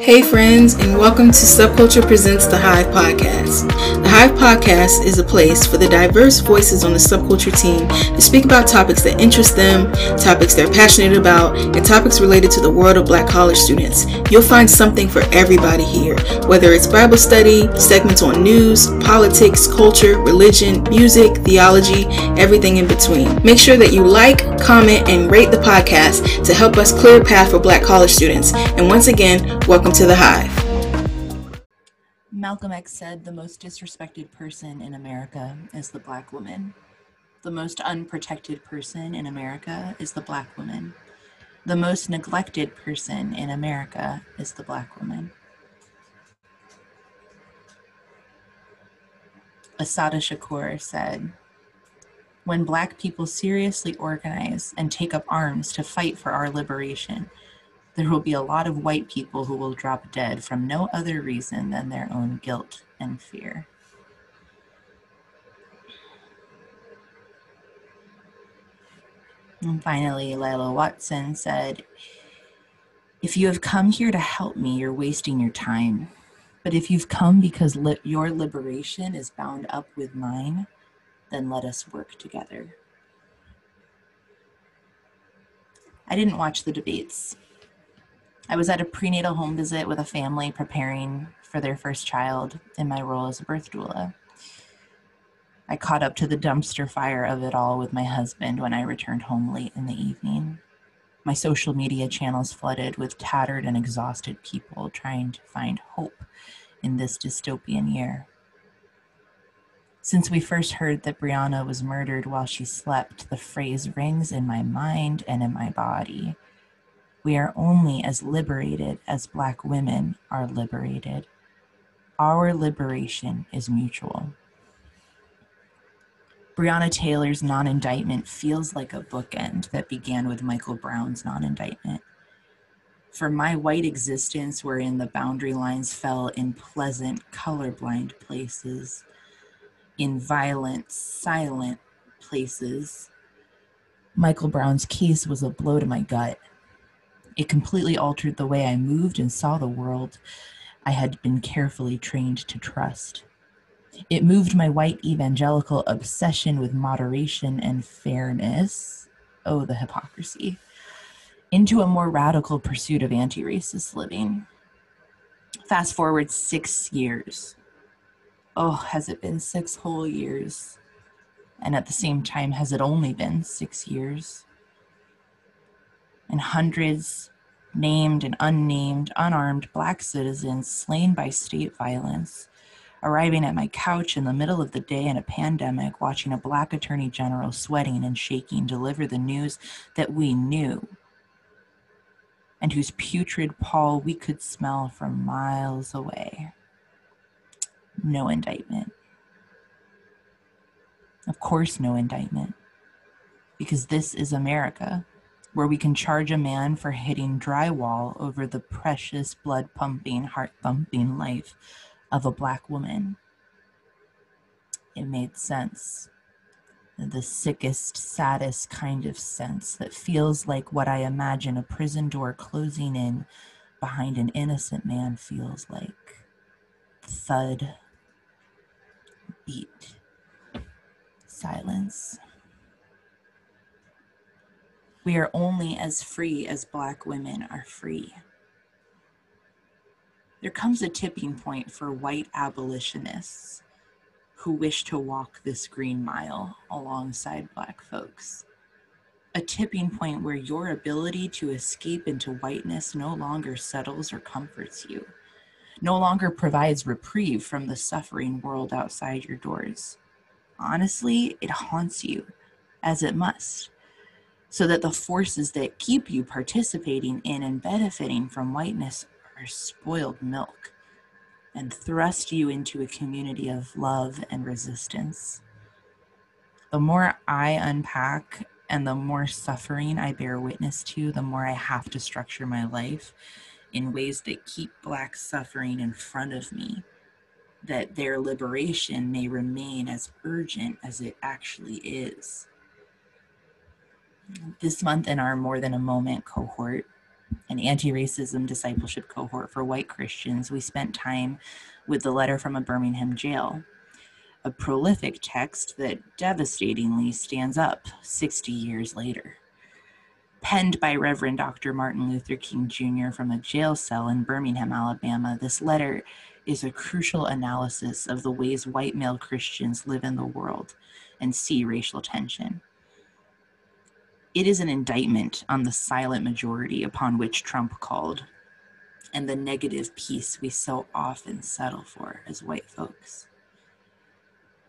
Hey, friends, and welcome to Subculture Presents the Hive Podcast. The Hive Podcast is a place for the diverse voices on the subculture team to speak about topics that interest them, topics they're passionate about, and topics related to the world of black college students. You'll find something for everybody here, whether it's Bible study, segments on news, politics, culture, religion, music, theology, everything in between. Make sure that you like, comment, and rate the podcast to help us clear a path for black college students. And once again, welcome to the Hive. Malcolm X said the most disrespected person in America is the black woman. The most unprotected person in America is the black woman. The most neglected person in America is the black woman. Assata Shakur said, When black people seriously organize and take up arms to fight for our liberation, there will be a lot of white people who will drop dead from no other reason than their own guilt and fear. And finally, Lilla Watson said, If you have come here to help me, you're wasting your time. But if you've come because li- your liberation is bound up with mine, then let us work together. I didn't watch the debates. I was at a prenatal home visit with a family preparing for their first child in my role as a birth doula. I caught up to the dumpster fire of it all with my husband when I returned home late in the evening. My social media channels flooded with tattered and exhausted people trying to find hope in this dystopian year. Since we first heard that Breonna was murdered while she slept, the phrase rings in my mind and in my body. We are only as liberated as Black women are liberated. Our liberation is mutual. Breonna Taylor's non indictment feels like a bookend that began with Michael Brown's non indictment. For my white existence, wherein the boundary lines fell in pleasant, colorblind places, in violent, silent places, Michael Brown's case was a blow to my gut. It completely altered the way I moved and saw the world I had been carefully trained to trust. It moved my white evangelical obsession with moderation and fairness oh, the hypocrisy into a more radical pursuit of anti racist living. Fast forward six years. Oh, has it been six whole years? And at the same time, has it only been six years? And hundreds named and unnamed unarmed black citizens slain by state violence arriving at my couch in the middle of the day in a pandemic watching a black attorney general sweating and shaking deliver the news that we knew and whose putrid pall we could smell from miles away. No indictment. Of course no indictment because this is america where we can charge a man for hitting drywall over the precious blood pumping, heart thumping life of a black woman. It made sense. The sickest, saddest kind of sense that feels like what I imagine a prison door closing in behind an innocent man feels like. Thud, beat, silence. We are only as free as Black women are free. There comes a tipping point for white abolitionists who wish to walk this green mile alongside Black folks. A tipping point where your ability to escape into whiteness no longer settles or comforts you, no longer provides reprieve from the suffering world outside your doors. Honestly, it haunts you, as it must so that the forces that keep you participating in and benefiting from whiteness are spoiled milk and thrust you into a community of love and resistance. The more I unpack and the more suffering I bear witness to, the more I have to structure my life in ways that keep Black suffering in front of me, that their liberation may remain as urgent as it actually is this month in our More Than a Moment cohort, an anti racism discipleship cohort for white Christians, we spent time with the letter from a Birmingham jail, a prolific text that devastatingly stands up 60 years later. Penned by Reverend Dr. Martin Luther King Jr. from a jail cell in Birmingham, Alabama, this letter is a crucial analysis of the ways white male Christians live in the world and see racial tension. It is an indictment on the silent majority upon which Trump called and the negative peace we so often settle for as white folks.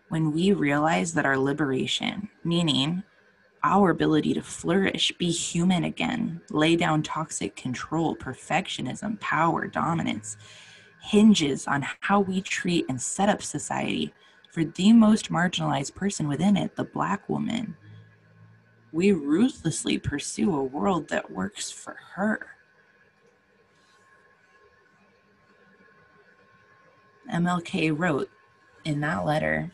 When we realize that our liberation, meaning our ability to flourish, be human again, lay down toxic control, perfectionism, power, dominance, hinges on how we treat and set up society for the most marginalized person within it, the Black woman. We ruthlessly pursue a world that works for her. MLK wrote in that letter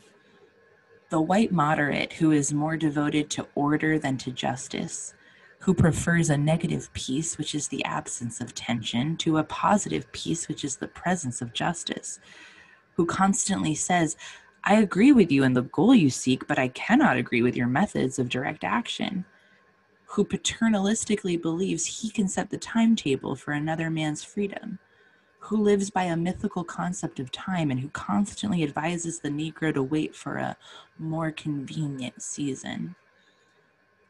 the white moderate who is more devoted to order than to justice, who prefers a negative peace, which is the absence of tension, to a positive peace, which is the presence of justice, who constantly says, I agree with you in the goal you seek, but I cannot agree with your methods of direct action, who paternalistically believes he can set the timetable for another man's freedom who lives by a mythical concept of time and who constantly advises the Negro to wait for a more convenient season.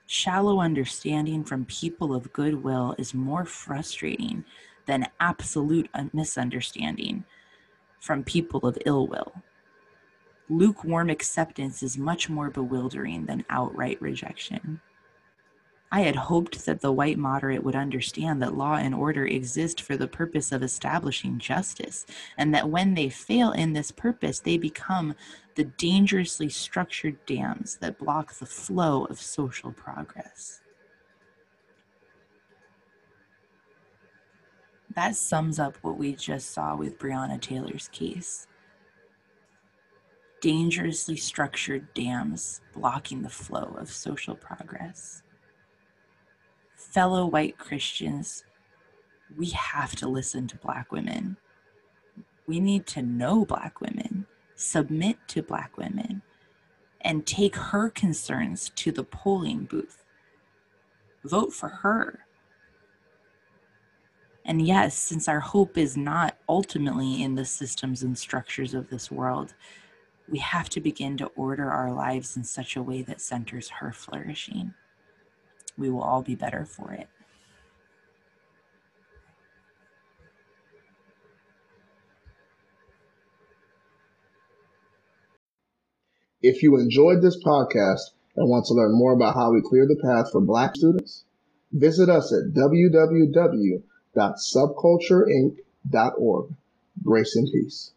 Shallow understanding from people of goodwill is more frustrating than absolute uh, misunderstanding from people of ill will. Lukewarm acceptance is much more bewildering than outright rejection. I had hoped that the white moderate would understand that law and order exist for the purpose of establishing justice, and that when they fail in this purpose, they become the dangerously structured dams that block the flow of social progress. That sums up what we just saw with Breonna Taylor's case. Dangerously structured dams blocking the flow of social progress fellow white Christians, we have to listen to Black women. We need to know Black women, submit to Black women, and take her concerns to the polling booth. Vote for her. And yes, since our hope is not ultimately in the systems and structures of this world, we have to begin to order our lives in such a way that centers her flourishing we will all be better for it. If you enjoyed this podcast and want to learn more about how we clear the path for Black students, visit us at www.subcultureinc.org. Grace and peace.